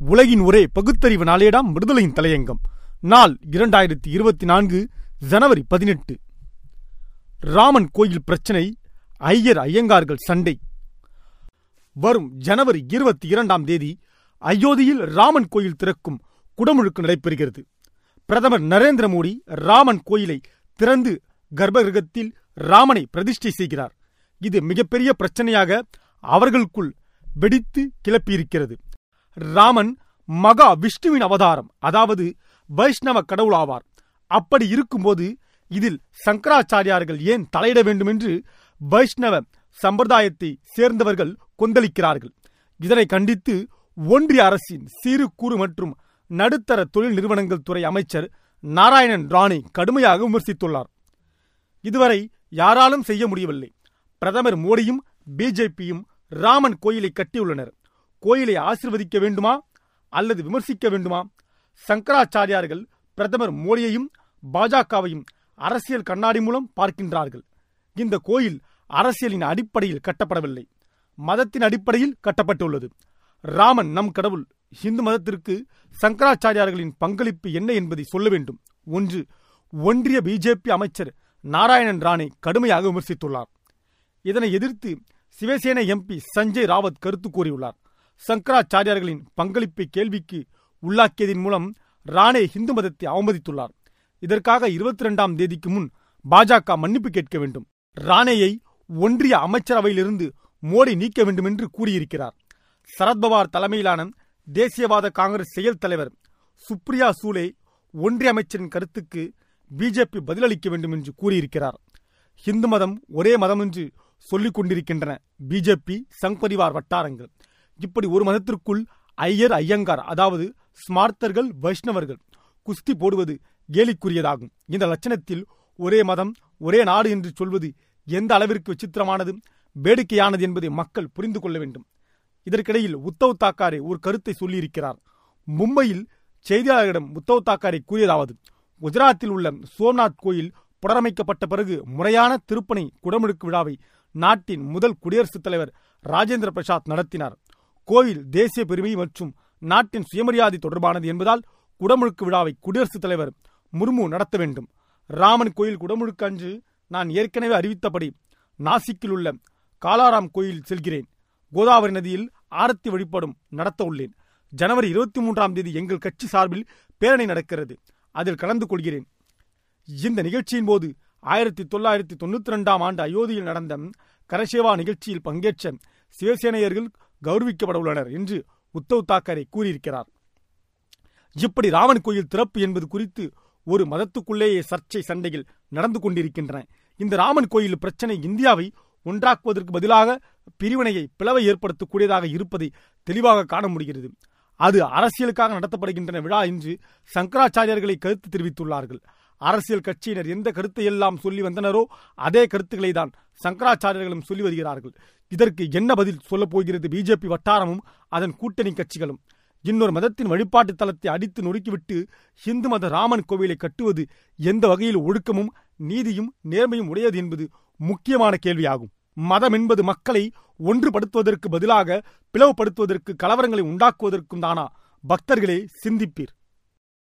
உலகின் ஒரே பகுத்தறிவு நாளேடாம் விடுதலையின் தலையங்கம். நாள் இரண்டாயிரத்தி இருபத்தி நான்கு ஜனவரி பதினெட்டு. ராமன் கோயில் பிரச்சனை ஐயர் ஐயங்கார்கள் சண்டை. வரும் ஜனவரி இருபத்தி இரண்டாம் தேதி அயோத்தியில் ராமன் கோயில் திறக்கும் குடமுழுக்கு நடைபெறுகிறது. பிரதமர் நரேந்திர மோடி ராமன் கோயிலை திறந்து கர்ப்பகிரகத்தில் ராமனை பிரதிஷ்டை செய்கிறார். இது மிகப்பெரிய பிரச்சனையாக அவர்களுக்குள் வெடித்து கிளப்பியிருக்கிறது. ராமன் மகா விஷ்ணுவின் அவதாரம் அதாவது வைஷ்ணவ கடவுளாவார் அப்படி இருக்கும்போது இதில் சங்கராச்சாரியார்கள் ஏன் தலையிட வேண்டும் என்று வைஷ்ணவ சம்பிரதாயத்தை சேர்ந்தவர்கள் கொந்தளிக்கிறார்கள். இதனை கண்டித்து ஒன்றிய அரசின் சிறு குறு மற்றும் நடுத்தர தொழில் நிறுவனங்கள் துறை அமைச்சர் நாராயணன் ராணி கடுமையாக விமர்சித்துள்ளார். இதுவரை யாராலும் செய்ய முடியவில்லை. பிரதமர் மோடியும் பிஜேபியும் ராமன் கோயிலை கட்டியுள்ளனர். கோயிலை ஆசிர்வதிக்க வேண்டுமா அல்லது விமர்சிக்க வேண்டுமா? சங்கராச்சாரியார்கள் பிரதமர் மோடியையும் பாஜகவையும் அரசியல் கண்ணாடி மூலம் பார்க்கின்றார்கள். இந்த கோயில் அரசியலின் அடிப்படையில் கட்டப்படவில்லை. மதத்தின் அடிப்படையில் கட்டப்பட்டுள்ளது. ராமன் நம் கடவுள் இந்து மதத்திற்கு சங்கராச்சாரியார்களின் பங்களிப்பு என்ன என்பதை சொல்ல வேண்டும். ஒன்று ஒன்றிய பிஜேபி அமைச்சர் நாராயணன் ராணே கடுமையாக விமர்சித்துள்ளார். இதனை எதிர்த்து சிவசேனை எம்பி சஞ்சய் ராவத் கருத்து கூறியுள்ளார். சங்கராச்சாரியார்களின் பங்களிப்பை கேள்விக்கு உள்ளாக்கியதன் மூலம் ராணே இந்து மதத்தை அவமதித்துள்ளார். இதற்காக இருபத்தி இரண்டாம் தேதிக்கு முன் பாஜக மன்னிப்பு கேட்க வேண்டும். ராணேயை ஒன்றிய அமைச்சரவையிலிருந்து மோடி நீக்க வேண்டும் என்று கூறியிருக்கிறார் சரத்பவார் தலைமையிலான தேசியவாத காங்கிரஸ் செயல் தலைவர் சுப்ரியா சூலே ஒன்றிய அமைச்சரின் கருத்துக்கு பிஜேபி பதிலளிக்க வேண்டும் என்று கூறியிருக்கிறார். இந்து மதம் ஒரே மதம் என்று சொல்லிக் கொண்டிருக்கின்றன பிஜேபி சங் பரிவார் வட்டாரங்கள். இப்படி ஒரு மதத்திற்குள் ஐயர் ஐயங்கார் அதாவது ஸ்மார்த்தர்கள் வைஷ்ணவர்கள் குஸ்தி போடுவது கேலிக்குரியதாகும். இந்த லட்சணத்தில் ஒரே மதம் ஒரே நாடு என்று சொல்வது எந்த அளவிற்கு விசித்திரமானது வேடிக்கையானது என்பதை மக்கள் புரிந்து கொள்ள வேண்டும். இதற்கிடையில் உத்தவ் தாக்காரே ஒரு கருத்தை சொல்லியிருக்கிறார். மும்பையில் செய்தியாளர்களிடம் உத்தவ் தாக்காரே கூறியதாவது குஜராத்தில் உள்ள சோம்நாத் கோயில் புனரமைக்கப்பட்ட பிறகு முறையான திருப்பணி குடமுழுக்கு விழாவை நாட்டின் முதல் குடியரசுத் தலைவர் ராஜேந்திர பிரசாத் நடத்தினார். கோயில் தேசிய பெருமை மற்றும் நாட்டின் சுயமரியாதை தொடர்பானது என்பதால் குடமுழுக்கு விழாவை குடியரசுத் தலைவர் முர்மு நடத்த வேண்டும். ராமன் கோயில் குடமுழுக்கு அன்று நான் ஏற்கனவே அறிவித்தபடி நாசிக்கில் உள்ள காலாராம் கோயில் செல்கிறேன். கோதாவரி நதியில் ஆரத்தி வழிபாடும் நடத்த உள்ளேன். ஜனவரி இருபத்தி மூன்றாம் தேதி எங்கள் கட்சி சார்பில் பேரணி நடக்கிறது. அதில் கலந்து கொள்கிறேன். இந்த நிகழ்ச்சியின் போது ஆயிரத்தி தொள்ளாயிரத்தி தொண்ணூத்தி ரெண்டாம் ஆண்டு அயோத்தியில் நடந்த கரசேவா நிகழ்ச்சியில் பங்கேற்ற சிவசேனையர்கள் கௌரவிக்கப்பட உள்ளனர் என்று உத்தவ் தாக்கரே கூறியிருக்கிறார். இப்படி ராமன் கோயில் திறப்பு என்பது குறித்து ஒரு மதத்துக்குள்ளேயே சர்ச்சை சண்டைகள் நடந்து கொண்டிருக்கின்றன. இந்த ராமன் கோயில் பிரச்சனை இந்தியாவை ஒன்றாக்குவதற்கு பதிலாக பிரிவினையை பிளவை ஏற்படுத்தக்கூடியதாக இருப்பதை தெளிவாக காண முடிகிறது. அது அரசியலுக்காக நடத்தப்படுகின்றன விழா என்று சங்கராச்சாரியர்களை கருத்து தெரிவித்துள்ளார்கள். அரசியல் கட்சியினர் எந்த கருத்தை எல்லாம் சொல்லி வந்தனரோ அதே கருத்துக்களை தான் சங்கராச்சாரியர்களும் சொல்லி வருகிறார்கள். இதற்கு என்ன பதில் சொல்லப் போகிறது பிஜேபி வட்டாரமும் அதன் கூட்டணி கட்சிகளும்? இன்னொரு மதத்தின் வழிபாட்டு தலத்தை அடித்து நொறுக்கிவிட்டு இந்து மத ராமன் கோவிலை கட்டுவது எந்த வகையில் ஒழுக்கமும் நீதியும் நேர்மையும் உடையது என்பது முக்கியமான கேள்வியாகும். மதம் என்பது மக்களை ஒன்றுபடுத்துவதற்கு பதிலாக பிளவுபடுத்துவதற்கு கலவரங்களை உண்டாக்குவதற்கும் தானா பக்தர்களே சிந்திப்பீர்.